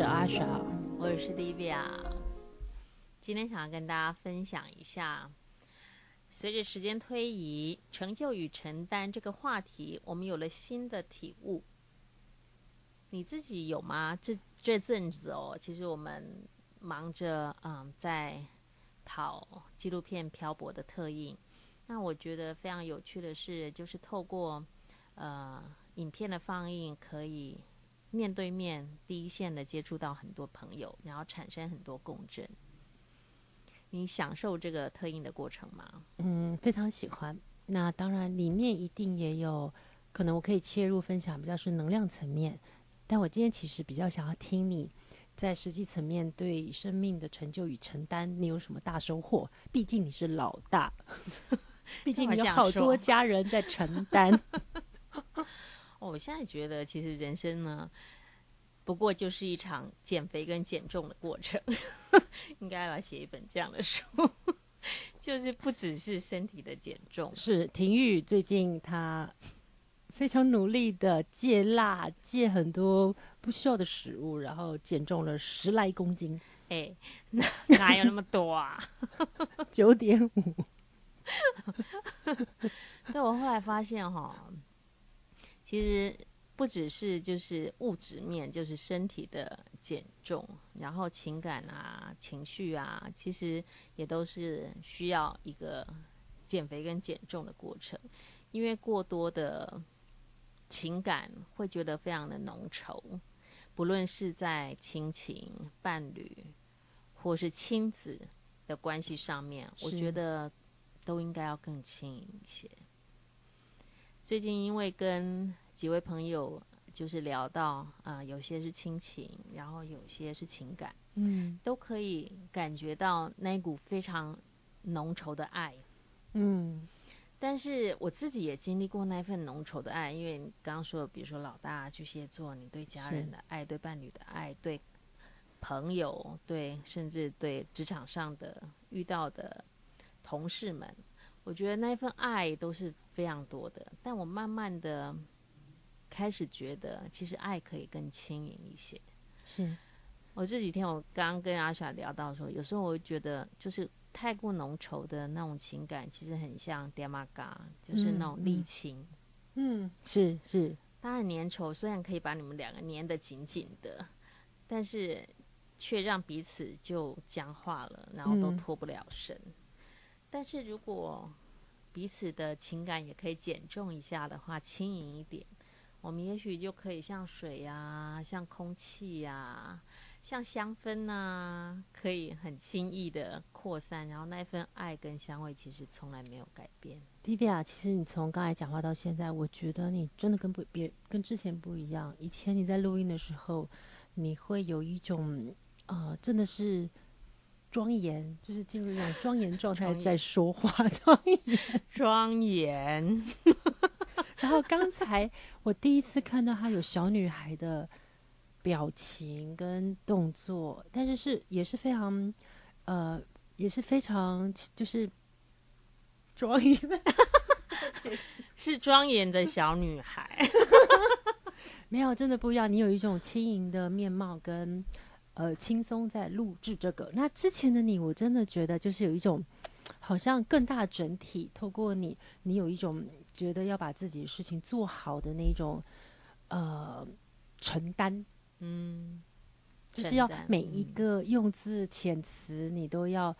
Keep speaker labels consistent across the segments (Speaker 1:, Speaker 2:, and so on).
Speaker 1: 是阿莎，
Speaker 2: 我是 Livia。今天想要跟大家分享一下，随着时间推移，成就与承担这个话题，我们有了新的体悟。你自己有吗？这这阵子哦，其实我们忙着嗯，在跑纪录片漂泊的特映。那我觉得非常有趣的是，就是透过呃影片的放映，可以。面对面第一线的接触到很多朋友，然后产生很多共振。你享受这个特映的过程吗？
Speaker 1: 嗯，非常喜欢。那当然，里面一定也有可能我可以切入分享，比较是能量层面。但我今天其实比较想要听你在实际层面对生命的成就与承担，你有什么大收获？毕竟你是老大，毕竟你有 好多家人在承担。
Speaker 2: 我现在觉得，其实人生呢，不过就是一场减肥跟减重的过程。应该来写一本这样的书，就是不只是身体的减重。
Speaker 1: 是婷玉最近他非常努力的戒辣，戒很多不需要的食物，然后减重了十来公斤。
Speaker 2: 哎，哪哪有那么多啊？
Speaker 1: 九点五。
Speaker 2: 对，我后来发现哈。其实不只是就是物质面，就是身体的减重，然后情感啊、情绪啊，其实也都是需要一个减肥跟减重的过程。因为过多的情感会觉得非常的浓稠，不论是在亲情、伴侣或是亲子的关系上面，我觉得都应该要更轻盈一些。最近因为跟几位朋友就是聊到啊、呃，有些是亲情，然后有些是情感，嗯，都可以感觉到那股非常浓稠的爱，嗯。但是我自己也经历过那份浓稠的爱，因为你刚刚说的，比如说老大巨蟹座，你对家人的爱，对伴侣的爱，对朋友，对甚至对职场上的遇到的同事们。我觉得那份爱都是非常多的，但我慢慢的开始觉得，其实爱可以更轻盈一些。
Speaker 1: 是
Speaker 2: 我这几天我刚刚跟阿莎聊到说，有时候我会觉得，就是太过浓稠的那种情感，其实很像爹妈嘎，就是那种沥青。
Speaker 1: 嗯，是是。
Speaker 2: 它很粘稠虽然可以把你们两个粘得紧紧的，但是却让彼此就僵化了，然后都脱不了身。嗯但是如果彼此的情感也可以减重一下的话，轻盈一点，我们也许就可以像水呀、啊，像空气呀、啊，像香氛呐、啊，可以很轻易的扩散，然后那份爱跟香味其实从来没有改变。
Speaker 1: Tivia，其实你从刚才讲话到现在，我觉得你真的跟不别跟之前不一样。以前你在录音的时候，你会有一种呃，真的是。庄严，就是进入一种庄严状态在说话，庄严，
Speaker 2: 庄严。
Speaker 1: 然后刚才我第一次看到她有小女孩的表情跟动作，但是是也是非常，呃，也是非常就是庄严，
Speaker 2: 是庄严 的小女孩。
Speaker 1: 没有，真的不一样。你有一种轻盈的面貌跟。呃，轻松在录制这个。那之前的你，我真的觉得就是有一种，好像更大整体。透过你，你有一种觉得要把自己事情做好的那种，呃，承担。嗯，就是要每一个用字遣词，你都要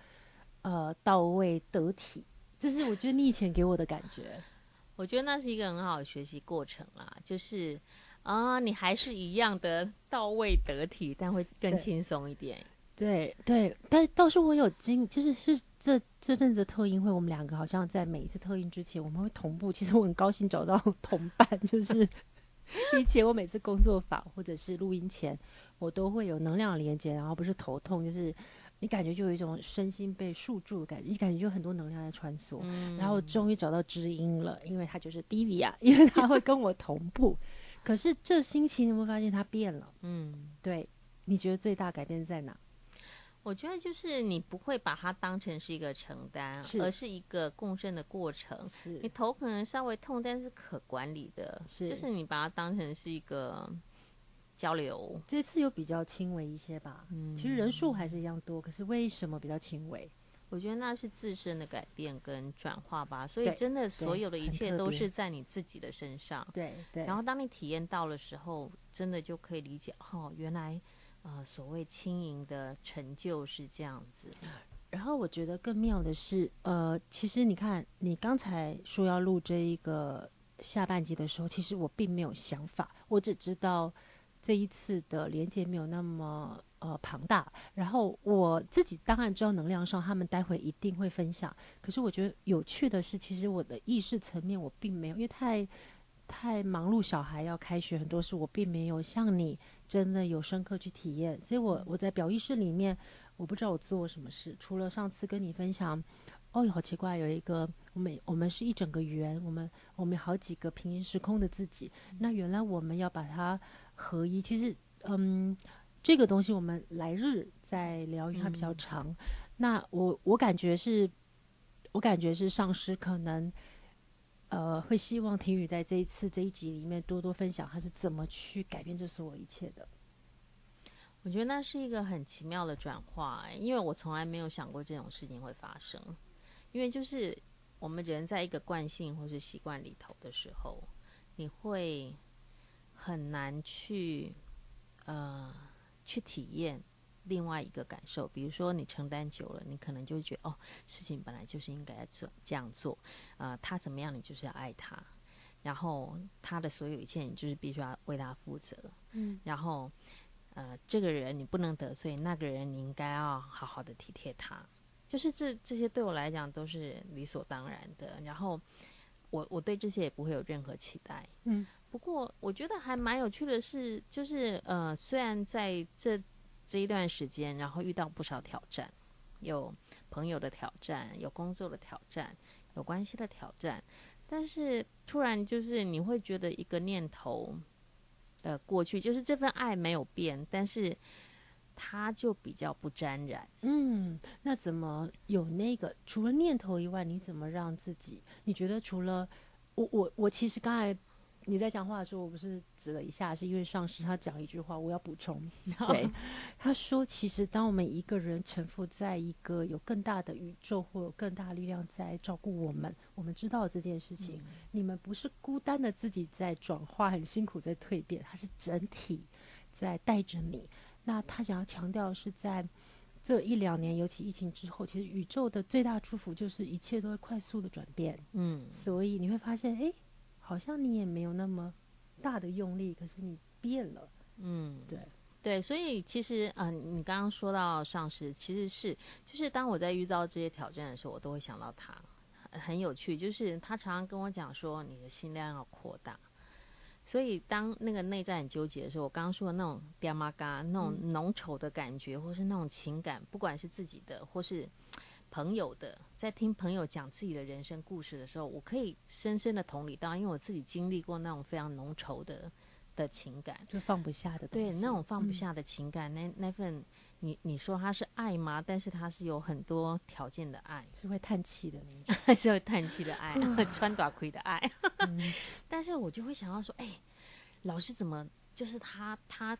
Speaker 1: 呃到位得体。这是我觉得你以前给我的感觉。
Speaker 2: 我觉得那是一个很好的学习过程啦，就是。啊，你还是一样的到位得体，但会更轻松一点。
Speaker 1: 对对，但倒是我有经，就是是这这阵子的特映会，我们两个好像在每一次特映之前，我们会同步。其实我很高兴找到 同伴，就是以前我每次工作坊或者是录音前，我都会有能量连接，然后不是头痛，就是你感觉就有一种身心被束住的感觉，你感觉就很多能量在穿梭。嗯、然后终于找到知音了，因为他就是 d i v i a 因为他会跟我同步。可是这星期你有没有发现他变了？嗯，对，你觉得最大改变在哪？
Speaker 2: 我觉得就是你不会把它当成是一个承担，是而是一个共振的过程。你头可能稍微痛，但是可管理的。是，就是你把它当成是一个交流。
Speaker 1: 这次又比较轻微一些吧？嗯，其实人数还是一样多，可是为什么比较轻微？
Speaker 2: 我觉得那是自身的改变跟转化吧。所以真的所有的一切都是在你自己的身上。
Speaker 1: 对对。
Speaker 2: 然后当你体验到的时候，真的就可以理解哦，原来呃所谓轻盈的成就是这样子。
Speaker 1: 然后我觉得更妙的是，呃，其实你看，你刚才说要录这一个下半集的时候，其实我并没有想法，我只知道这一次的连接没有那么呃庞大。然后我自己当然知道能量上他们待会一定会分享，可是我觉得有趣的是，其实我的意识层面我并没有，因为太太忙碌，小孩要开学很多事，我并没有像你真的有深刻去体验，所以我我在表意识里面。我不知道我做什么事，除了上次跟你分享，哦，好奇怪，有一个我们我们是一整个圆，我们我们好几个平行时空的自己。那原来我们要把它合一，其实，嗯，这个东西我们来日再聊，因为它比较长。嗯、那我我感觉是，我感觉是上师可能，呃，会希望婷宇在这一次这一集里面多多分享他是怎么去改变这所有一切的。
Speaker 2: 我觉得那是一个很奇妙的转化，因为我从来没有想过这种事情会发生。因为就是我们人在一个惯性或是习惯里头的时候，你会很难去呃去体验另外一个感受。比如说你承担久了，你可能就会觉得哦，事情本来就是应该要做这样做，呃，他怎么样，你就是要爱他，然后他的所有一切，你就是必须要为他负责。嗯，然后。呃，这个人你不能得罪，那个人你应该要好好的体贴他。就是这这些对我来讲都是理所当然的。然后我我对这些也不会有任何期待。嗯，不过我觉得还蛮有趣的是，就是呃，虽然在这这一段时间，然后遇到不少挑战，有朋友的挑战，有工作的挑战，有关系的挑战，但是突然就是你会觉得一个念头。呃，过去就是这份爱没有变，但是它就比较不沾染。
Speaker 1: 嗯，那怎么有那个？除了念头以外，你怎么让自己？你觉得除了我，我，我其实刚才。你在讲话的时候，我不是指了一下，是因为上师他讲一句话，我要补充。对，他说，其实当我们一个人臣服在一个有更大的宇宙或有更大力量在照顾我们，我们知道这件事情，嗯、你们不是孤单的自己在转化，很辛苦在蜕变，他是整体在带着你。那他想要强调的是，在这一两年，尤其疫情之后，其实宇宙的最大祝福就是一切都会快速的转变。嗯，所以你会发现，哎。好像你也没有那么大的用力，可是你变了。嗯，对
Speaker 2: 对，所以其实嗯、呃，你刚刚说到上师，其实是就是当我在遇到这些挑战的时候，我都会想到他，很有趣，就是他常常跟我讲说，你的心量要扩大。所以当那个内在很纠结的时候，我刚刚说的那种爹妈嘎那种浓稠的感觉，或是那种情感，不管是自己的或是。朋友的，在听朋友讲自己的人生故事的时候，我可以深深的同理到，因为我自己经历过那种非常浓稠的的情感，
Speaker 1: 就放不下的。
Speaker 2: 对，那种放不下的情感，嗯、那那份你你说它是爱吗？但是它是有很多条件的爱，
Speaker 1: 是会叹气的那种，
Speaker 2: 是会叹气的爱，穿短裤的爱。嗯、但是我就会想到说，哎、欸，老师怎么就是他他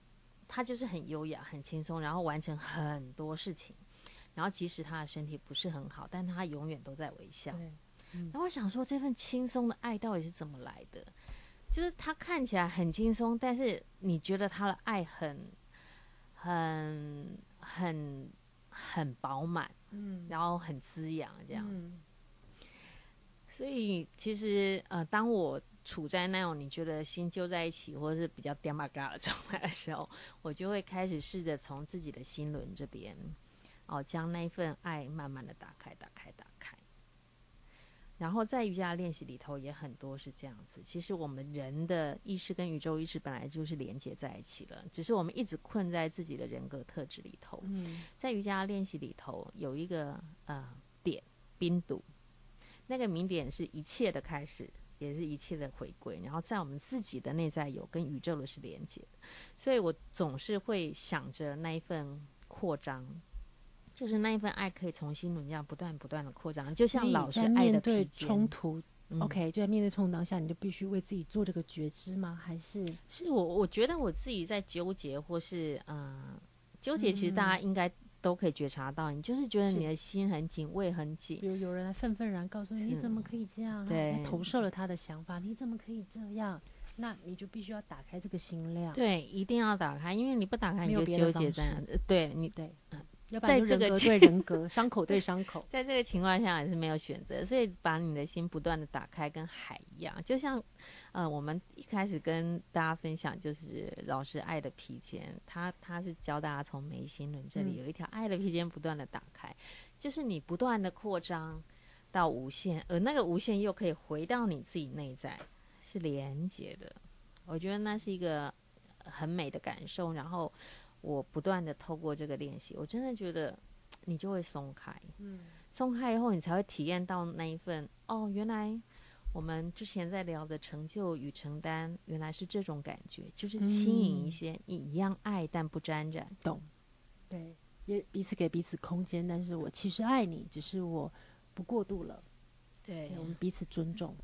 Speaker 2: 他就是很优雅、很轻松，然后完成很多事情。然后，即使他的身体不是很好，但他永远都在微笑。嗯、然后我想说，这份轻松的爱到底是怎么来的？就是他看起来很轻松，但是你觉得他的爱很、很、很、很饱满，嗯，然后很滋养，这样。嗯、所以，其实呃，当我处在那种你觉得心揪在一起，或者是比较爹妈嘎的状态的时候，我就会开始试着从自己的心轮这边。哦，将那份爱慢慢的打开，打开，打开。然后在瑜伽练习里头也很多是这样子。其实我们人的意识跟宇宙意识本来就是连接在一起了，只是我们一直困在自己的人格特质里头。嗯，在瑜伽练习里头有一个呃点冰毒，那个明点是一切的开始，也是一切的回归。然后在我们自己的内在有跟宇宙的是连接，所以我总是会想着那一份扩张。就是那一份爱可以重新轮这样不断不断的扩张，就像老师爱的
Speaker 1: 对冲突
Speaker 2: 嗯、
Speaker 1: OK，就在面对冲突当下，你就必须为自己做这个觉知吗？还是
Speaker 2: 是我我觉得我自己在纠结，或是嗯、呃，纠结，其实大家应该都可以觉察到，你就是觉得你的心很紧，胃很紧。
Speaker 1: 比如有人来愤愤然告诉你，你怎么可以这样？
Speaker 2: 对，
Speaker 1: 投射了他的想法，你怎么可以这样？那你就必须要打开这个心量。
Speaker 2: 对，一定要打开，因为你不打开，你就纠结在。对你
Speaker 1: 对。
Speaker 2: 在这个
Speaker 1: 对人格，伤口对伤口，
Speaker 2: 在这个情况下还是没有选择，所以把你的心不断的打开，跟海一样，就像，呃，我们一开始跟大家分享，就是老师爱的披肩，他他是教大家从眉心轮这里有一条爱的披肩不断的打开，就是你不断的扩张到无限，而那个无限又可以回到你自己内在，是连接的，我觉得那是一个很美的感受，然后。我不断的透过这个练习，我真的觉得你就会松开，嗯，松开以后，你才会体验到那一份哦，原来我们之前在聊的成就与承担，原来是这种感觉，就是轻盈一些，你、嗯、一样爱但不沾染，
Speaker 1: 懂？对，也彼此给彼此空间，但是我其实爱你，只是我不过度了，
Speaker 2: 对，
Speaker 1: 对我们彼此尊重，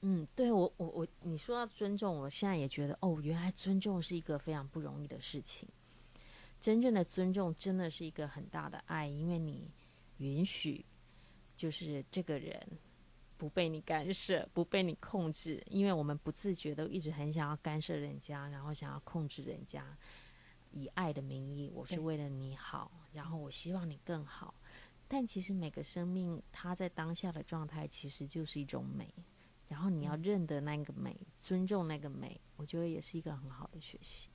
Speaker 2: 嗯，对我我我，你说到尊重，我现在也觉得哦，原来尊重是一个非常不容易的事情。真正的尊重真的是一个很大的爱，因为你允许，就是这个人不被你干涉，不被你控制。因为我们不自觉的一直很想要干涉人家，然后想要控制人家，以爱的名义，我是为了你好，然后我希望你更好。但其实每个生命，它在当下的状态其实就是一种美，然后你要认得那个美，尊重那个美，我觉得也是一个很好的学习。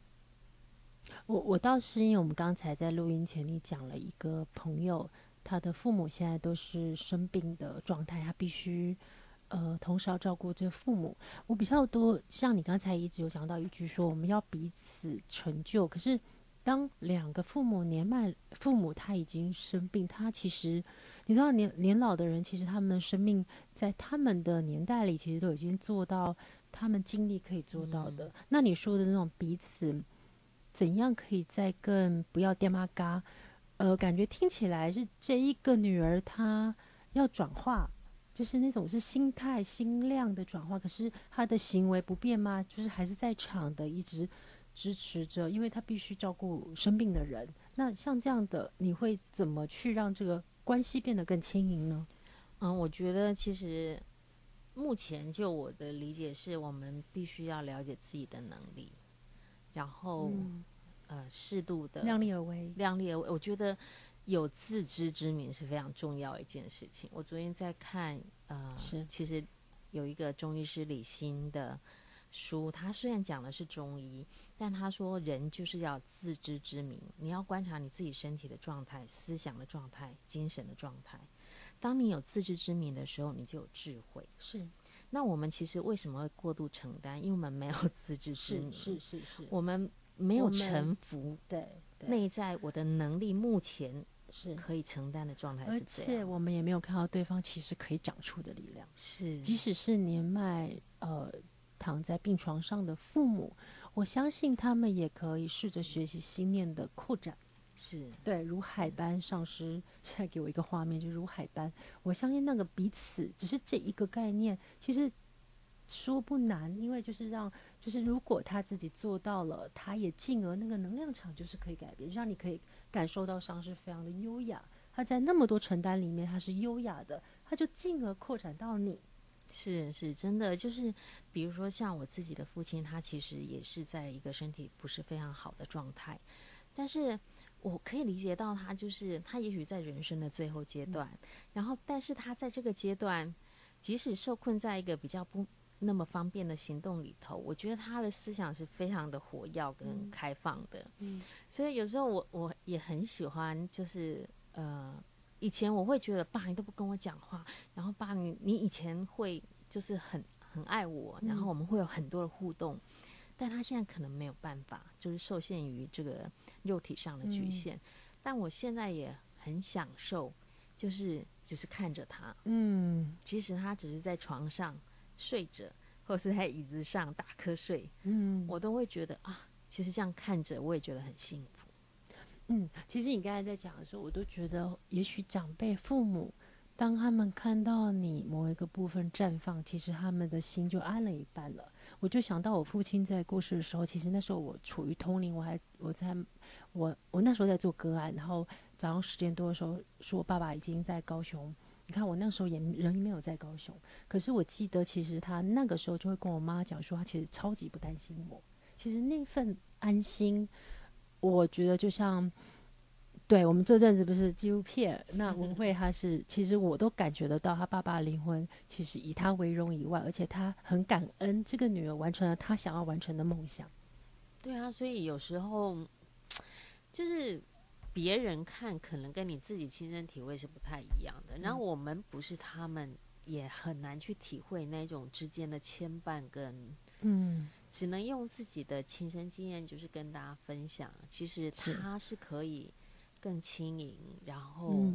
Speaker 1: 我我倒是因为我们刚才在录音前，你讲了一个朋友，他的父母现在都是生病的状态，他必须呃同时要照顾这个父母。我比较多像你刚才一直有讲到一句说，我们要彼此成就。可是当两个父母年迈，父母他已经生病，他其实你知道年年老的人，其实他们的生命在他们的年代里，其实都已经做到他们尽力可以做到的。嗯、那你说的那种彼此。怎样可以再更不要爹妈嘎？呃，感觉听起来是这一个女儿她要转化，就是那种是心态心量的转化。可是她的行为不变吗？就是还是在场的一直支持着，因为她必须照顾生病的人。那像这样的，你会怎么去让这个关系变得更轻盈呢？
Speaker 2: 嗯，我觉得其实目前就我的理解是，我们必须要了解自己的能力。然后，嗯、呃，适度的
Speaker 1: 量力而为，
Speaker 2: 量力而为。我觉得有自知之明是非常重要一件事情。我昨天在看，呃，是其实有一个中医师李欣的书，他虽然讲的是中医，但他说人就是要自知之明，你要观察你自己身体的状态、思想的状态、精神的状态。当你有自知之明的时候，你就有智慧。
Speaker 1: 是。
Speaker 2: 那我们其实为什么会过度承担？因为我们没有自知之明，
Speaker 1: 是是是是，
Speaker 2: 我们没有臣服。
Speaker 1: 对，
Speaker 2: 内在我的能力目前是可以承担的状态是这样，
Speaker 1: 而且我们也没有看到对方其实可以长出的力量。
Speaker 2: 是，
Speaker 1: 即使是年迈呃躺在病床上的父母，我相信他们也可以试着学习心念的扩展。
Speaker 2: 是
Speaker 1: 对，如海般上师 现在给我一个画面，就如海般。我相信那个彼此只是这一个概念，其实说不难，因为就是让，就是如果他自己做到了，他也进而那个能量场就是可以改变，让你可以感受到上师非常的优雅。他在那么多承担里面，他是优雅的，他就进而扩展到你。
Speaker 2: 是是真的，就是比如说像我自己的父亲，他其实也是在一个身体不是非常好的状态，但是。我可以理解到，他就是他，也许在人生的最后阶段，嗯，然后，但是他在这个阶段，即使受困在一个比较不那么方便的行动里头，我觉得他的思想是非常的活跃跟开放的。嗯，嗯，所以有时候我我也很喜欢，就是呃，以前我会觉得爸，你都不跟我讲话，然后爸，你你以前会就是很很爱我，然后我们会有很多的互动。嗯但他现在可能没有办法，就是受限于这个肉体上的局限。嗯。但我现在也很享受，就是只是看着他，嗯，其实他只是在床上睡着，或是在椅子上打瞌睡，嗯，我都会觉得啊，其实这样看着我也觉得很幸福。
Speaker 1: 嗯，其实你刚才在讲的时候，我都觉得，也许长辈父母当他们看到你某一个部分绽放，其实他们的心就安了一半了。我就想到我父亲在过世的时候，其实那时候我处于通灵，我还我在我我那时候在做个案，然后早上十点多的时候，说我爸爸已经在高雄。你看我那时候也人没有在高雄，可是我记得其实他那个时候就会跟我妈讲说，他其实超级不担心我。其实那份安心，我觉得就像。对，我们这阵子不是纪录片，那文慧她是，嗯、其实我都感觉得到，她爸爸的灵魂其实以她为荣以外，而且她很感恩这个女儿完成了她想要完成的梦想。
Speaker 2: 对啊，所以有时候就是别人看可能跟你自己亲身体会是不太一样的，然后我们不是他们，也很难去体会那种之间的牵绊跟嗯，只能用自己的亲身经验，就是跟大家分享，其实他是可以。更轻盈，然后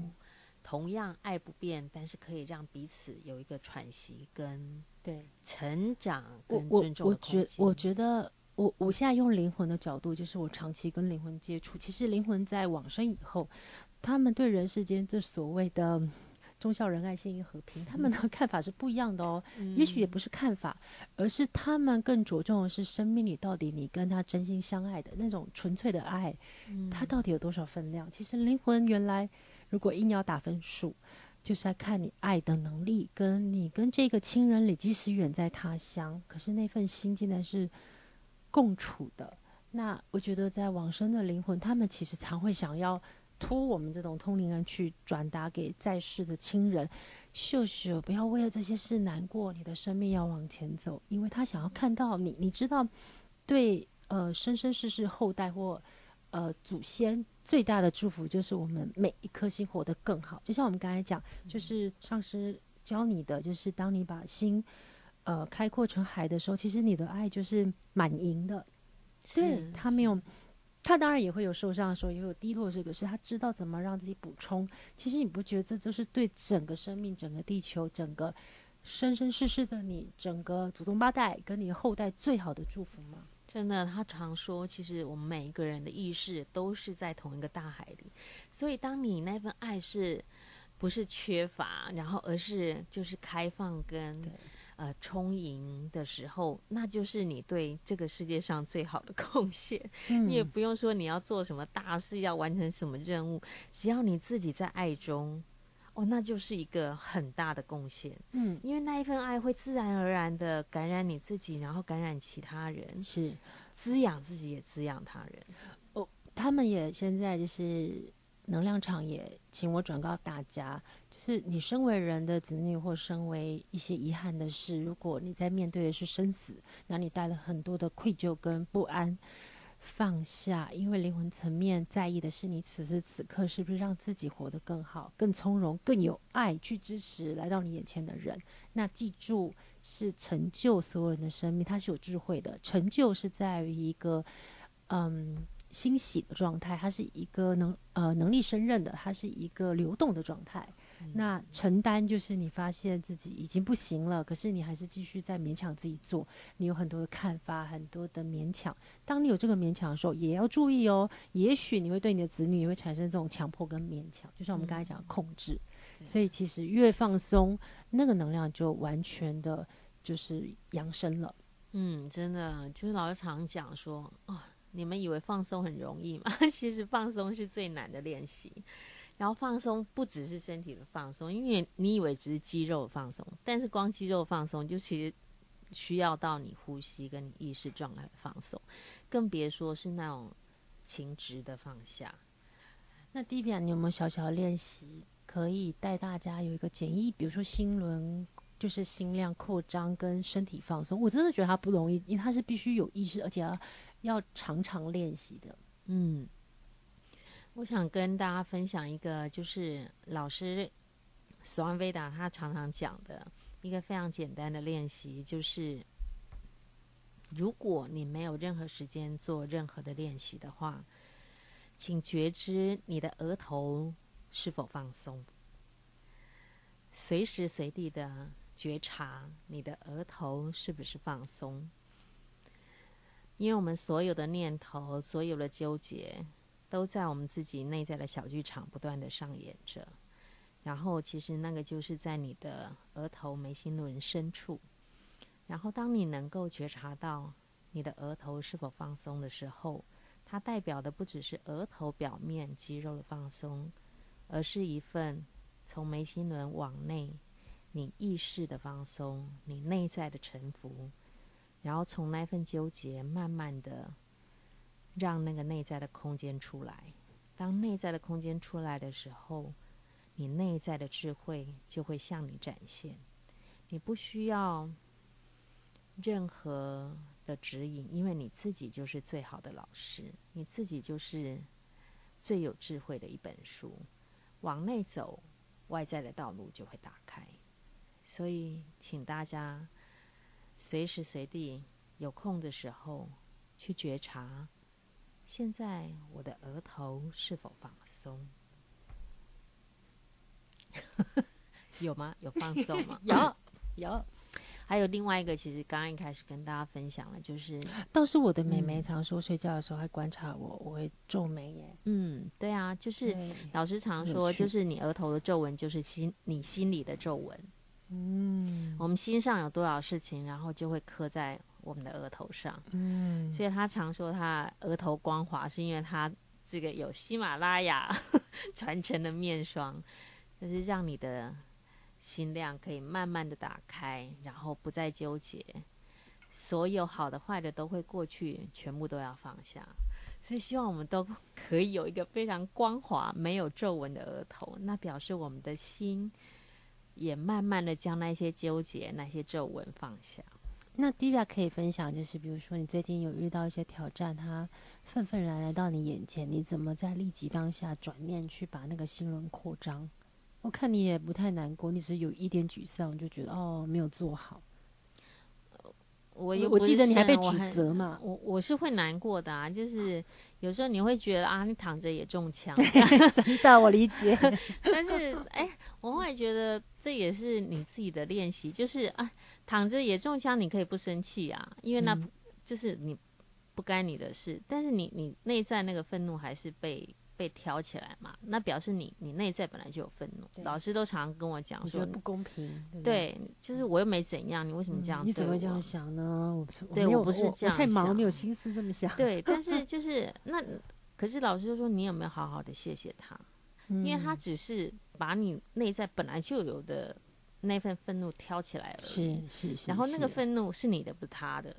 Speaker 2: 同样爱不变，但是可以让彼此有一个喘息跟对成长跟尊重的。
Speaker 1: 我我我觉我觉得，我我现在用灵魂的角度，就是我长期跟灵魂接触。其实灵魂在往生以后，他们对人世间这所谓的。忠孝仁爱信义和平，他们的看法是不一样的哦。嗯、也许也不是看法，而是他们更着重的是生命里到底你跟他真心相爱的那种纯粹的爱，嗯、他到底有多少分量？其实灵魂原来如果硬要打分数，就是在看你爱的能力，跟你跟这个亲人里，即使远在他乡，可是那份心竟然是共处的。那我觉得在往生的灵魂，他们其实常会想要。托我们这种通灵人去转达给在世的亲人，秀秀不要为了这些事难过，你的生命要往前走，因为他想要看到你。你知道，对呃生生世世后代或呃祖先最大的祝福，就是我们每一颗心活得更好。就像我们刚才讲，就是上师教你的，就是当你把心呃开阔成海的时候，其实你的爱就是满盈的。对，他没有。他当然也会有受伤的时候，也会有低落。这个是他知道怎么让自己补充。其实你不觉得这就是对整个生命、整个地球、整个生生世世的你、整个祖宗八代跟你后代最好的祝福吗？
Speaker 2: 真的，他常说，其实我们每一个人的意识都是在同一个大海里。所以，当你那份爱是不是缺乏，然后而是就是开放跟。呃，充盈的时候，那就是你对这个世界上最好的贡献。嗯、你也不用说你要做什么大事，要完成什么任务，只要你自己在爱中，哦，那就是一个很大的贡献。嗯，因为那一份爱会自然而然的感染你自己，然后感染其他人，是滋养自己也滋养他人。
Speaker 1: 哦，他们也现在就是能量场也请我转告大家。是你身为人的子女，或身为一些遗憾的事，如果你在面对的是生死，那你带了很多的愧疚跟不安，放下，因为灵魂层面在意的是你此时此刻是不是让自己活得更好、更从容、更有爱去支持来到你眼前的人。那记住，是成就所有人的生命，它是有智慧的。成就是在于一个嗯欣喜的状态，它是一个能呃能力胜任的，它是一个流动的状态。那承担就是你发现自己已经不行了，可是你还是继续在勉强自己做。你有很多的看法，很多的勉强。当你有这个勉强的时候，也要注意哦。也许你会对你的子女也会产生这种强迫跟勉强，就像我们刚才讲的控制。嗯、所以其实越放松，那个能量就完全的就是扬升了。
Speaker 2: 嗯，真的，就是老师常讲说，哦，你们以为放松很容易吗？其实放松是最难的练习。然后放松不只是身体的放松，因为你以为只是肌肉放松，但是光肌肉放松就其实需要到你呼吸跟你意识状态的放松，更别说是那种情执的放下。
Speaker 1: 那 d i 你有没有小小的练习可以带大家有一个简易，比如说心轮就是心量扩张跟身体放松？我真的觉得它不容易，因为它是必须有意识，而且要要常常练习的。嗯。
Speaker 2: 我想跟大家分享一个，就是老师索安维达他常常讲的一个非常简单的练习，就是如果你没有任何时间做任何的练习的话，请觉知你的额头是否放松，随时随地的觉察你的额头是不是放松，因为我们所有的念头，所有的纠结。都在我们自己内在的小剧场不断的上演着，然后其实那个就是在你的额头眉心轮深处。然后当你能够觉察到你的额头是否放松的时候，它代表的不只是额头表面肌肉的放松，而是一份从眉心轮往内你意识的放松，你内在的沉浮，然后从那份纠结慢慢的让那个内在的空间出来。当内在的空间出来的时候，你内在的智慧就会向你展现。你不需要任何的指引，因为你自己就是最好的老师，你自己就是最有智慧的一本书。往内走，外在的道路就会打开。所以，请大家随时随地有空的时候去觉察，现在我的额头是否放松？有吗？有放松吗？
Speaker 1: 有，有。
Speaker 2: 还有另外一个，其实刚刚一开始跟大家分享了，就是
Speaker 1: 倒是我的妹妹常说，睡觉的时候还观察我，我会皱眉耶。
Speaker 2: 嗯，对啊，就是老师常说，就是你额头的皱纹，就是心你心里的皱纹。嗯，我们心上有多少事情，然后就会刻在我们的额头上。嗯，所以他常说他额头光滑，是因为他这个有喜马拉雅 传承的面霜，就是让你的。心量可以慢慢的打开，然后不再纠结，所有好的坏的都会过去，全部都要放下。所以希望我们都可以有一个非常光滑、没有皱纹的额头，那表示我们的心也慢慢的将那些纠结、那些皱纹放下。
Speaker 1: 那 Diva 可以分享，就是比如说你最近有遇到一些挑战，它愤愤然来到你眼前，你怎么在立即当下转念去把那个心轮扩张？我看你也不太难过，你是有一点沮丧，就觉得哦没有做好。
Speaker 2: 我也
Speaker 1: 我记得你还被指责嘛，
Speaker 2: 我我是会难过的啊，就是有时候你会觉得啊，你躺着也中枪，
Speaker 1: 真的我理解。
Speaker 2: 但是哎，我后来觉得这也是你自己的练习，就是啊，躺着也中枪，你可以不生气啊，因为那就是你不干你的事，但是你你内在那个愤怒还是被。被挑起来嘛，那表示你你内在本来就有愤怒。老师都常常跟我讲说
Speaker 1: 不公平，对，
Speaker 2: 对，就是我又没怎样，你为什么这样、嗯？
Speaker 1: 你怎么会这样想呢？我不
Speaker 2: 对我不是这样，
Speaker 1: 太忙没有心思这么想。
Speaker 2: 对，但 是就是那，可是老师就说你有没有好好的谢谢他？嗯、因为他只是把你内在本来就有的那份愤怒挑起来了，
Speaker 1: 是是是。
Speaker 2: 然后那个愤怒是你的，不是他的。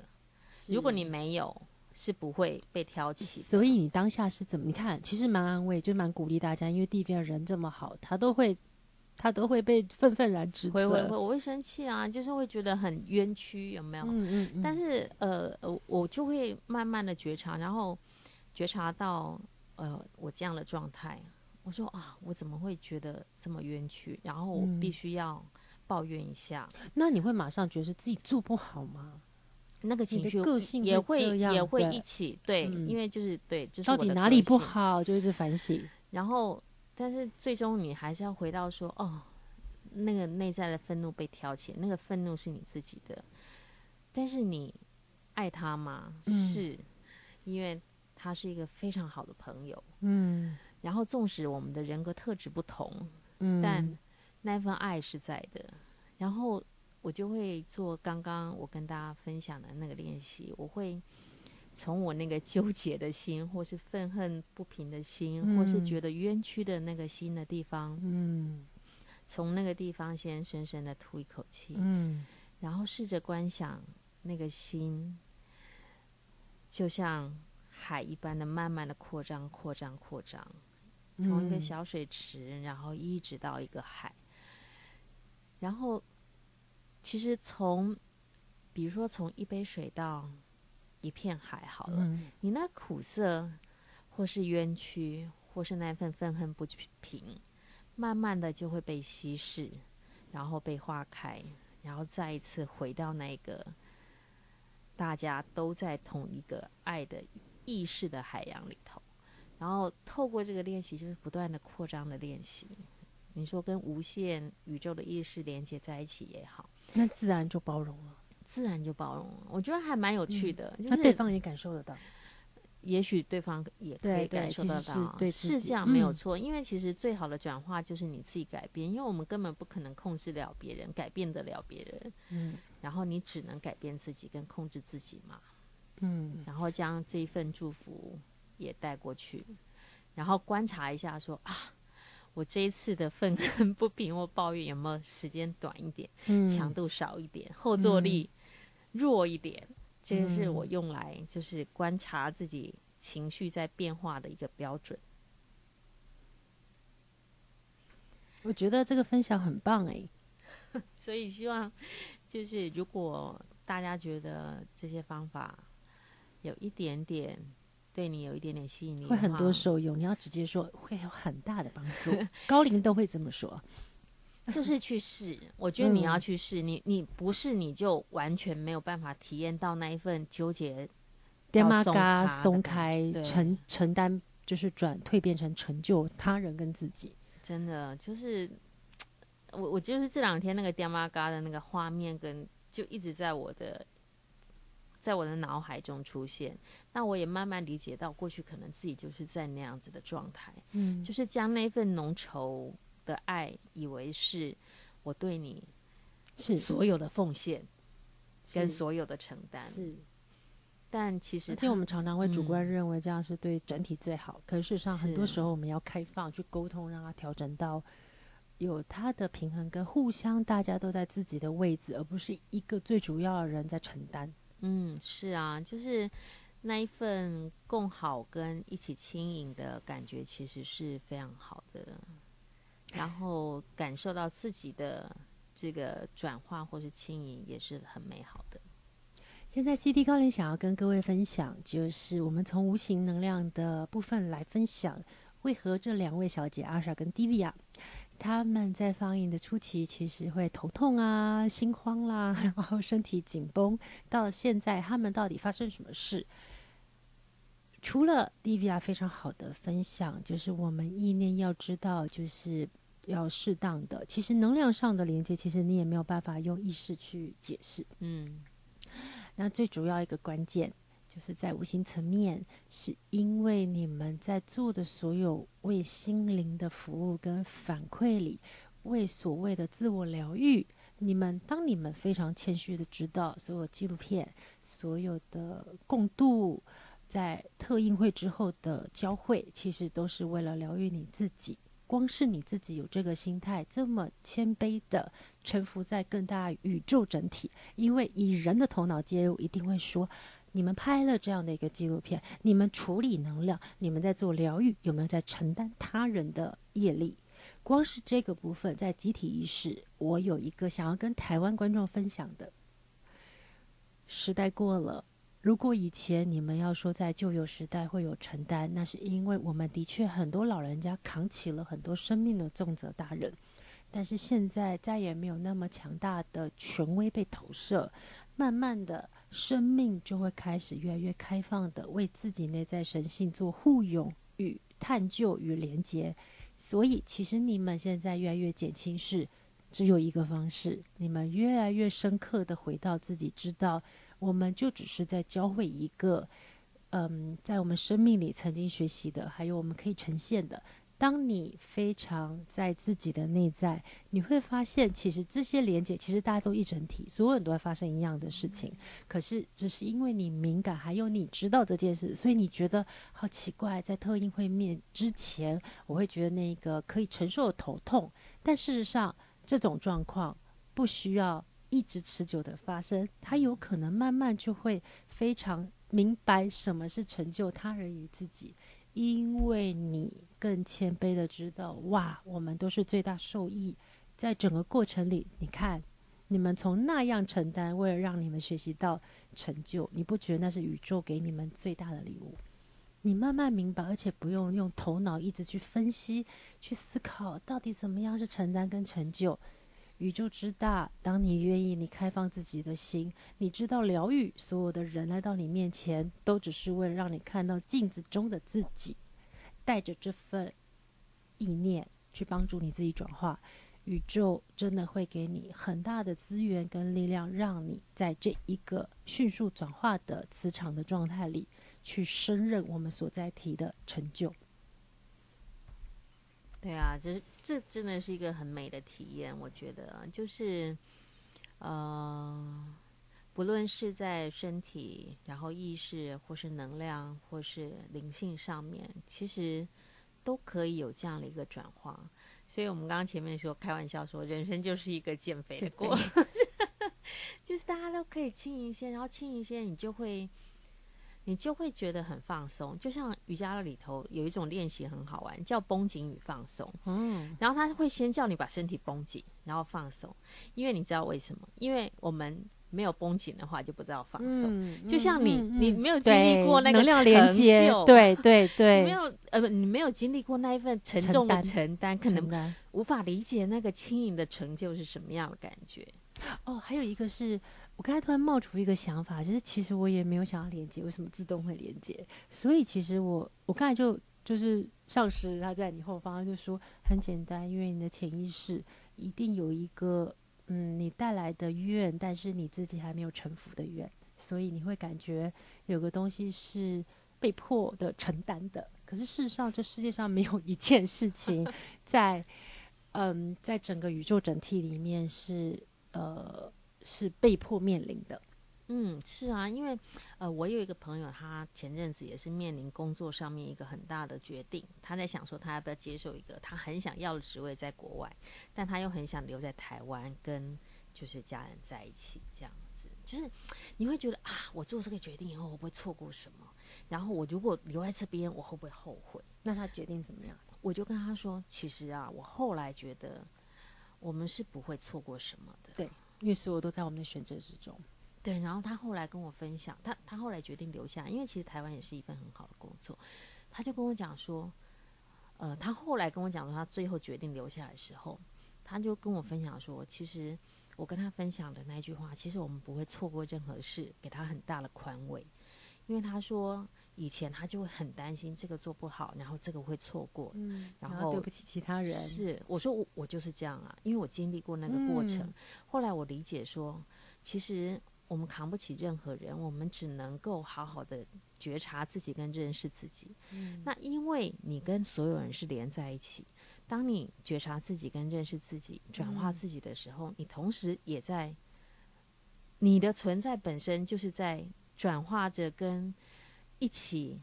Speaker 2: 如果你没有。是不会被挑起，
Speaker 1: 所以你当下是怎么？你看，其实蛮安慰，就蛮鼓励大家，因为地边人这么好，他都会，他都会被愤愤然指责。
Speaker 2: 会会会，我会生气啊，就是会觉得很冤屈，有没有？嗯嗯嗯。但是呃呃，我就会慢慢的觉察，然后觉察到呃我这样的状态，我说啊，我怎么会觉得这么冤屈？然后我必须要抱怨一下。
Speaker 1: 嗯。那你会马上觉得自己做不好吗？
Speaker 2: 那个情绪也会也会一起对，因为就是对，就是
Speaker 1: 到底哪里不好，就一直反省。
Speaker 2: 然后，但是最终你还是要回到说，哦，那个内在的愤怒被挑起，那个愤怒是你自己的，但是你爱他吗？是，因为他是一个非常好的朋友。嗯。然后，纵使我们的人格特质不同，嗯，但那份爱是在的。然后。我就会做刚刚我跟大家分享的那个练习，我会从我那个纠结的心，或是愤恨不平的心，嗯、或是觉得冤屈的那个心的地方，嗯，从那个地方先深深的吐一口气，嗯，然后试着观想那个心，就像海一般的慢慢的扩张、扩张、扩张，从一个小水池，然后一直到一个海，然后。其实从，比如说从一杯水到一片海，好了，嗯、你那苦涩，或是冤屈，或是那份愤恨不平，慢慢的就会被稀释，然后被化开，然后再一次回到那个大家都在同一个爱的意识的海洋里头，然后透过这个练习，就是不断的扩张的练习。你说跟无限宇宙的意识连接在一起也好。
Speaker 1: 那自然就包容了，
Speaker 2: 自然就包容了。我觉得还蛮有趣的，
Speaker 1: 嗯、
Speaker 2: 就是
Speaker 1: 那对方也感受得到。
Speaker 2: 也许对方也可以感受得到，
Speaker 1: 是，对
Speaker 2: 是这样没有错。嗯、因为其实最好的转化就是你自己改变，因为我们根本不可能控制了别人，改变得了别人。嗯，然后你只能改变自己跟控制自己嘛。嗯，然后将这一份祝福也带过去，然后观察一下说啊，我这一次的愤恨不平或抱怨有没有时间短一点，嗯、强度少一点，后坐力弱一点。嗯这个是我用来就是观察自己情绪在变化的一个标准。
Speaker 1: 我觉得这个分享很棒哎，
Speaker 2: 所以希望就是如果大家觉得这些方法有一点点对你有一点点吸引力，
Speaker 1: 会很多受用。你要直接说会有很大的帮 助，高龄都会这么说。
Speaker 2: 就是去 试，我觉得你要去试，嗯、你你不是你就完全没有办法体验到那一份纠结，
Speaker 1: 爹妈嘎松开，承承担就是转蜕变成成就他人跟自己，
Speaker 2: 真的就是我我就是这两天那个爹妈嘎的那个画面跟就一直在我的在我的脑海中出现，那我也慢慢理解到过去可能自己就是在那样子的状态，嗯，就是将那份浓稠。的爱，以为是我对你是所有的奉献，跟所有的承担。是，但其实，
Speaker 1: 而且我们常常会主观认为这样是对整体最好。嗯、可是事实上，很多时候我们要开放去沟通，让它调整到有它的平衡，跟互相大家都在自己的位置，而不是一个最主要的人在承担。
Speaker 2: 嗯，是啊，就是那一份共好跟一起轻盈的感觉，其实是非常好的。然后感受到自己的这个转化或是轻盈，也是很美好的。
Speaker 1: 现在 CD 高林想要跟各位分享，就是我们从无形能量的部分来分享，为何这两位小姐阿莎跟 Divya，他们在放映的初期其实会头痛啊、心慌啦，然后身体紧绷，到现在他们到底发生什么事？除了 Divya 非常好的分享，就是我们意念要知道，就是。要适当的，其实能量上的连接，其实你也没有办法用意识去解释。嗯，那最主要一个关键，就是在无形层面，是因为你们在做的所有为心灵的服务跟反馈里，为所谓的自我疗愈，你们当你们非常谦虚的知道，所有纪录片、所有的共度，在特映会之后的交汇，其实都是为了疗愈你自己。光是你自己有这个心态，这么谦卑的臣服在更大宇宙整体，因为以人的头脑介入，一定会说：你们拍了这样的一个纪录片，你们处理能量，你们在做疗愈，有没有在承担他人的业力？光是这个部分，在集体意识，我有一个想要跟台湾观众分享的。时代过了。如果以前你们要说在旧有时代会有承担，那是因为我们的确很多老人家扛起了很多生命的重责大任，但是现在再也没有那么强大的权威被投射，慢慢的生命就会开始越来越开放的为自己内在神性做互拥与探究与连接，所以其实你们现在越来越减轻是只有一个方式，你们越来越深刻的回到自己知道。我们就只是在教会一个，嗯，在我们生命里曾经学习的，还有我们可以呈现的。当你非常在自己的内在，你会发现，其实这些连接，其实大家都一整体，所有人都会发生一样的事情。可是，只是因为你敏感，还有你知道这件事，所以你觉得好奇怪。在特映会面之前，我会觉得那个可以承受的头痛，但事实上，这种状况不需要。一直持久的发生，它有可能慢慢就会非常明白什么是成就他人与自己，因为你更谦卑的知道，哇，我们都是最大受益。在整个过程里，你看，你们从那样承担，为了让你们学习到成就，你不觉得那是宇宙给你们最大的礼物？你慢慢明白，而且不用用头脑一直去分析、去思考，到底怎么样是承担跟成就。宇宙之大，当你愿意，你开放自己的心，你知道疗愈所有的人来到你面前，都只是为了让你看到镜子中的自己，带着这份意念去帮助你自己转化。宇宙真的会给你很大的资源跟力量，让你在这一个迅速转化的磁场的状态里，去胜任我们所在提的成就。
Speaker 2: 对啊，这这真的是一个很美的体验，我觉得就是，呃，不论是在身体、然后意识，或是能量，或是灵性上面，其实都可以有这样的一个转化。所以我们刚刚前面说开玩笑说，人生就是一个减肥的过程，就是大家都可以轻一些，然后轻一些，你就会。你就会觉得很放松，就像瑜伽里头有一种练习很好玩，叫绷紧与放松。嗯，然后他会先叫你把身体绷紧，然后放松，因为你知道为什么？因为我们没有绷紧的话，就不知道放松。嗯、就像你，嗯、你没有经历过那个成量连接，
Speaker 1: 对对 对，
Speaker 2: 没有呃不，你没有经历过那一份沉重的，承担可能无法理解那个轻盈的成就是什么样的感觉。
Speaker 1: 哦，还有一个是。我刚才突然冒出一个想法，就是其实我也没有想要连接，为什么自动会连接？所以其实我我刚才就就是上师他在你后方就说很简单，因为你的潜意识一定有一个嗯你带来的愿，但是你自己还没有臣服的愿，所以你会感觉有个东西是被迫的承担的。可是事实上，这世界上没有一件事情 在嗯在整个宇宙整体里面是呃。是被迫面临的，
Speaker 2: 嗯，是啊，因为呃，我有一个朋友，他前阵子也是面临工作上面一个很大的决定，他在想说他要不要接受一个他很想要的职位在国外，但他又很想留在台湾跟就是家人在一起，这样子，就是你会觉得啊，我做这个决定以后会不会错过什么？然后我如果留在这边，我会不会后悔？
Speaker 1: 那他决定怎么样？
Speaker 2: 我就跟他说，其实啊，我后来觉得我们是不会错过什么的，
Speaker 1: 对。因为所有都在我们的选择之中，
Speaker 2: 对。然后他后来跟我分享，他他后来决定留下，因为其实台湾也是一份很好的工作。他就跟我讲说，呃，他后来跟我讲说，他最后决定留下来的时候，他就跟我分享说，其实我跟他分享的那句话，其实我们不会错过任何事，给他很大的宽慰，因为他说。以前他就会很担心这个做不好，然后这个会错过，
Speaker 1: 嗯，然后对不起其他人。
Speaker 2: 是，我说我我就是这样啊，因为我经历过那个过程。嗯，后来我理解说，其实我们扛不起任何人，我们只能够好好的觉察自己跟认识自己。嗯，那因为你跟所有人是连在一起，当你觉察自己跟认识自己，转化自己的时候，嗯，你同时也在你的存在本身就是在转化着跟。一起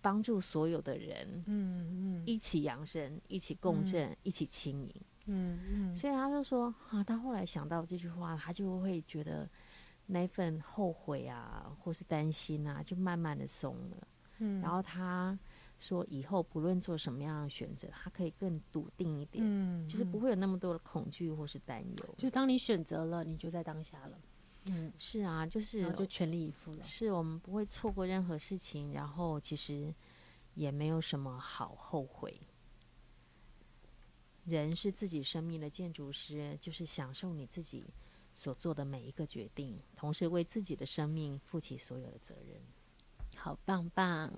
Speaker 2: 帮助所有的人，嗯嗯，一起扬声，一起共振，嗯、一起轻盈，嗯嗯。所以他就说啊，他后来想到这句话，他就会觉得那份后悔啊，或是担心啊，就慢慢的松了。嗯。然后他说，以后不论做什么样的选择，他可以更笃定一点，嗯，就是不会有那么多的恐惧或是担忧。
Speaker 1: 就当你选择了，你就在当下了。
Speaker 2: 嗯，是啊，就是
Speaker 1: 就全力以赴了。
Speaker 2: 是我们不会错过任何事情，然后其实也没有什么好后悔。人是自己生命的建筑师，就是享受你自己所做的每一个决定，同时为自己的生命负起所有的责任。
Speaker 1: 好棒棒，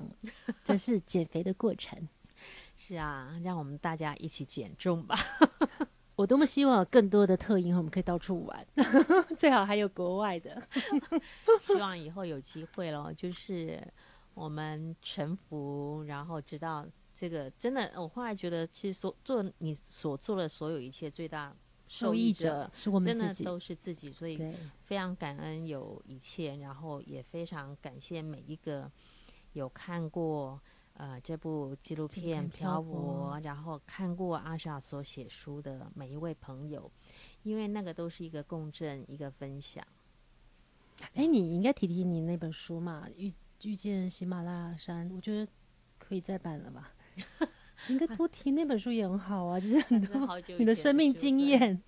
Speaker 1: 这是减肥的过程。
Speaker 2: 是啊，让我们大家一起减重吧。
Speaker 1: 我多么希望有更多的特映，我们可以到处玩，最好还有国外的。
Speaker 2: 希望以后有机会咯，就是我们臣服，然后知道这个真的。我后来觉得，其实所做你所做的所有一切，最大受益者
Speaker 1: 是我们
Speaker 2: 真的都是自己，所以非常感恩有一切，然后也非常感谢每一个有看过。呃，这部纪录片《漂泊》，然后看过阿莎所写书的每一位朋友，因为那个都是一个共振，一个分享。
Speaker 1: 哎，你应该提提你那本书嘛，《遇遇见喜马拉雅山》，我觉得可以再版了吧？应该多提那本书也很好啊，就是很多你的生命经验。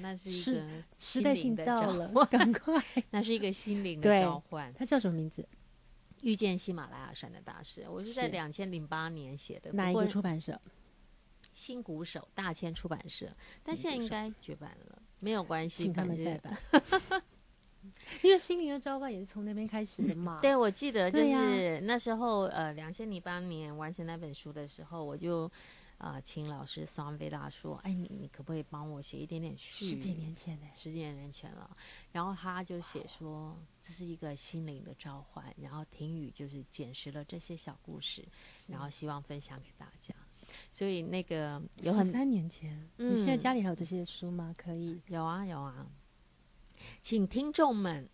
Speaker 2: 那是一个
Speaker 1: 时代性到了，赶快，
Speaker 2: 那是一个心灵的召唤。
Speaker 1: 它叫什么名字？
Speaker 2: 遇见喜马拉雅山的大师，我是在两千零八年写的。
Speaker 1: 哪一个出版社？
Speaker 2: 新鼓手大千出版社，但现在应该绝版了，没有关系，
Speaker 1: 请他们再版。因为心灵的召唤也是从那边开始的嘛。
Speaker 2: 对，我记得就是那时候，呃，两千零八年完成那本书的时候，我就啊、呃，请老师桑维拉说：“哎，你你可不可以帮我写一点点序？”
Speaker 1: 十几年前呢，
Speaker 2: 十几年前了。然后他就写说：“这是一个心灵的召唤。”然后婷雨就是捡拾了这些小故事，然后希望分享给大家。所以那个有很
Speaker 1: 三年前，嗯，你现在家里还有这些书吗？可以，
Speaker 2: 有啊有啊，请听众们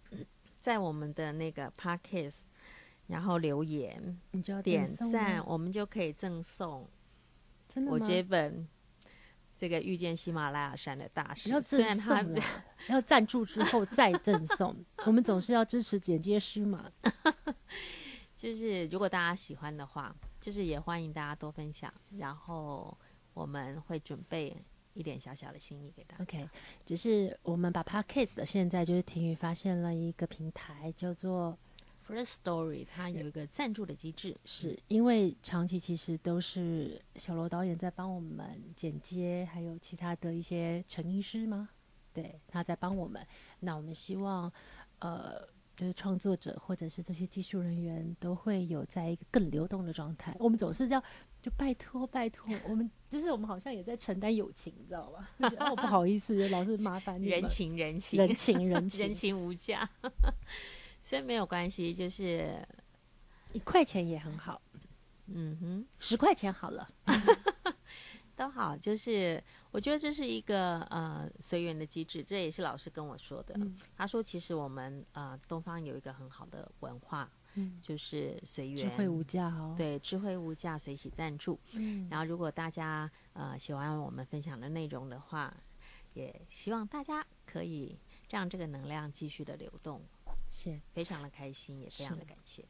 Speaker 2: 在我们的那个 Podcast 然后留言，
Speaker 1: 你就要
Speaker 2: 点赞，我们就可以赠送。
Speaker 1: 真的
Speaker 2: 我这本这个遇见喜马拉雅山的大师，
Speaker 1: 要虽然他 要赞助之后再赠送，我们总是要支持剪接师嘛。
Speaker 2: 就是如果大家喜欢的话，就是也欢迎大家多分享，然后我们会准备一点小小的心意给大家。
Speaker 1: OK，只是我们把 Podcast 的现在就是婷雨发现了一个平台叫做。
Speaker 2: Firstory 它有一个赞助的机制，
Speaker 1: 是因为长期其实都是小罗导演在帮我们剪接，还有其他的一些成音师吗？对，他在帮我们。那我们希望，呃，就是创作者或者是这些技术人员都会有在一个更流动的状态。我们总是这样，就拜托拜托，我们 就是我们好像也在承担友情，你知道吧？哦，不好意思，老是麻烦你
Speaker 2: 人情人情
Speaker 1: 人情人情
Speaker 2: 人情无价。所以没有关系，就是
Speaker 1: 一块钱也很好，
Speaker 2: 嗯哼，
Speaker 1: 十块钱好了，
Speaker 2: 都好。就是我觉得这是一个呃随缘的机制，这也是老师跟我说的。嗯、他说，其实我们呃东方有一个很好的文化，嗯，就是随缘，
Speaker 1: 智慧无价哦。
Speaker 2: 对，智慧无价，随喜赞助。嗯，然后如果大家呃喜欢我们分享的内容的话，也希望大家可以让这个能量继续的流动。
Speaker 1: 是
Speaker 2: 非常的开心，也非常的感谢。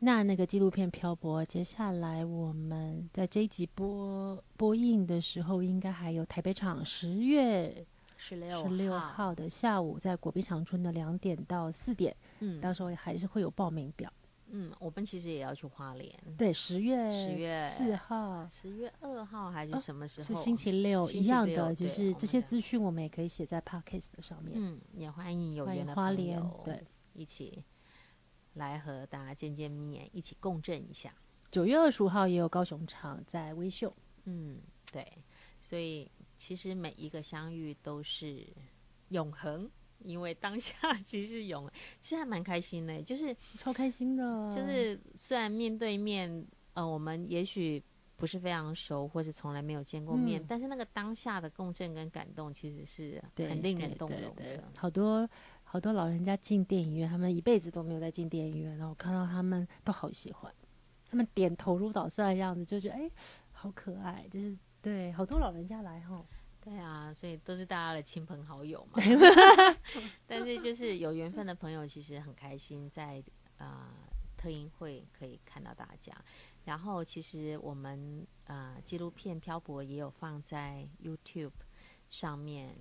Speaker 1: 那那个纪录片漂泊，接下来我们在这一集播播映的时候，应该还有台北场十月
Speaker 2: 十六
Speaker 1: 十六号的下午，在国宾长春的两点到四点，嗯，到时候还是会有报名表。
Speaker 2: 嗯，我们其实也要去花莲。
Speaker 1: 对，十月十月四号，
Speaker 2: 十月二号还是什么时候？
Speaker 1: 是星期六，一样的，就是这些资讯我们也可以写在 Podcast 上面。
Speaker 2: 嗯，也欢迎有缘的
Speaker 1: 花莲，对。
Speaker 2: 一起来和大家见见面，一起共振一下。
Speaker 1: 九月二十五号也有高雄场在微秀，
Speaker 2: 嗯，对，所以其实每一个相遇都是永恒，因为当下其实永，其实还蛮开心的，就是
Speaker 1: 超开心的。
Speaker 2: 就是虽然面对面，呃，我们也许不是非常熟，或是从来没有见过面，嗯，但是那个当下的共振跟感动，其实是很令人动容的。
Speaker 1: 好多。好多老人家进电影院，他们一辈子都没有再进电影院，然后看到他们都好喜欢，他们点头如捣蒜的样子，就觉得哎，好可爱，就是对，好多老人家来哈，
Speaker 2: 对啊，所以都是大家的亲朋好友嘛。但是就是有缘分的朋友，其实很开心在啊、呃、特映会可以看到大家。然后其实我们啊、呃、纪录片漂泊也有放在 YouTube 上面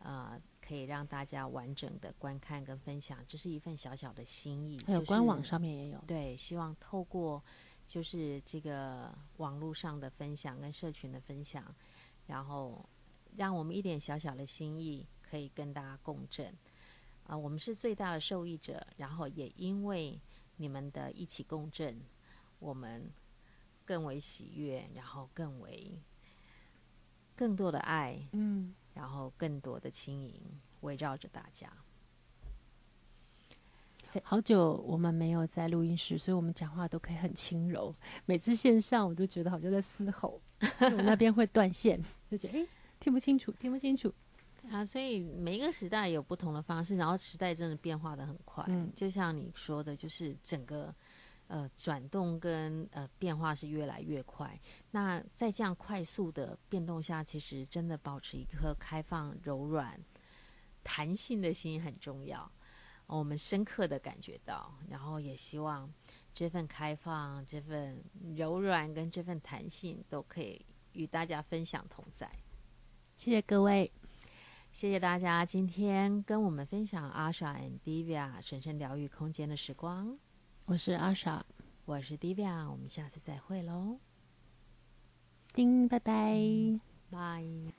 Speaker 2: 啊。呃可以让大家完整的观看跟分享，这是一份小小的心意。
Speaker 1: 还有官网上面也有。
Speaker 2: 对，希望透过就是这个网络上的分享跟社群的分享，然后让我们一点小小的心意可以跟大家共振。啊、呃，我们是最大的受益者，然后也因为你们的一起共振，我们更为喜悦，然后更为更多的爱。嗯。然后更多的轻盈围绕着大家。
Speaker 1: 好久我们没有在录音室，所以我们讲话都可以很轻柔。每次线上我都觉得好像在嘶吼，我那边会断线，就觉得哎听不清楚，听不清楚。
Speaker 2: 啊，所以每一个时代有不同的方式，然后时代真的变化的很快。嗯，就像你说的，就是整个。呃，转动跟呃变化是越来越快。那在这样快速的变动下，其实真的保持一颗开放、柔软、弹性的心很重要。我们深刻的感觉到，然后也希望这份开放、这份柔软跟这份弹性都可以与大家分享同在。
Speaker 1: 谢谢各位，
Speaker 2: 谢谢大家今天跟我们分享 Asha and Divya 神圣疗愈空间的时光。
Speaker 1: 我是阿傻，
Speaker 2: 我是 Divya，我们下次再会喽，
Speaker 1: 叮，拜拜，
Speaker 2: 拜。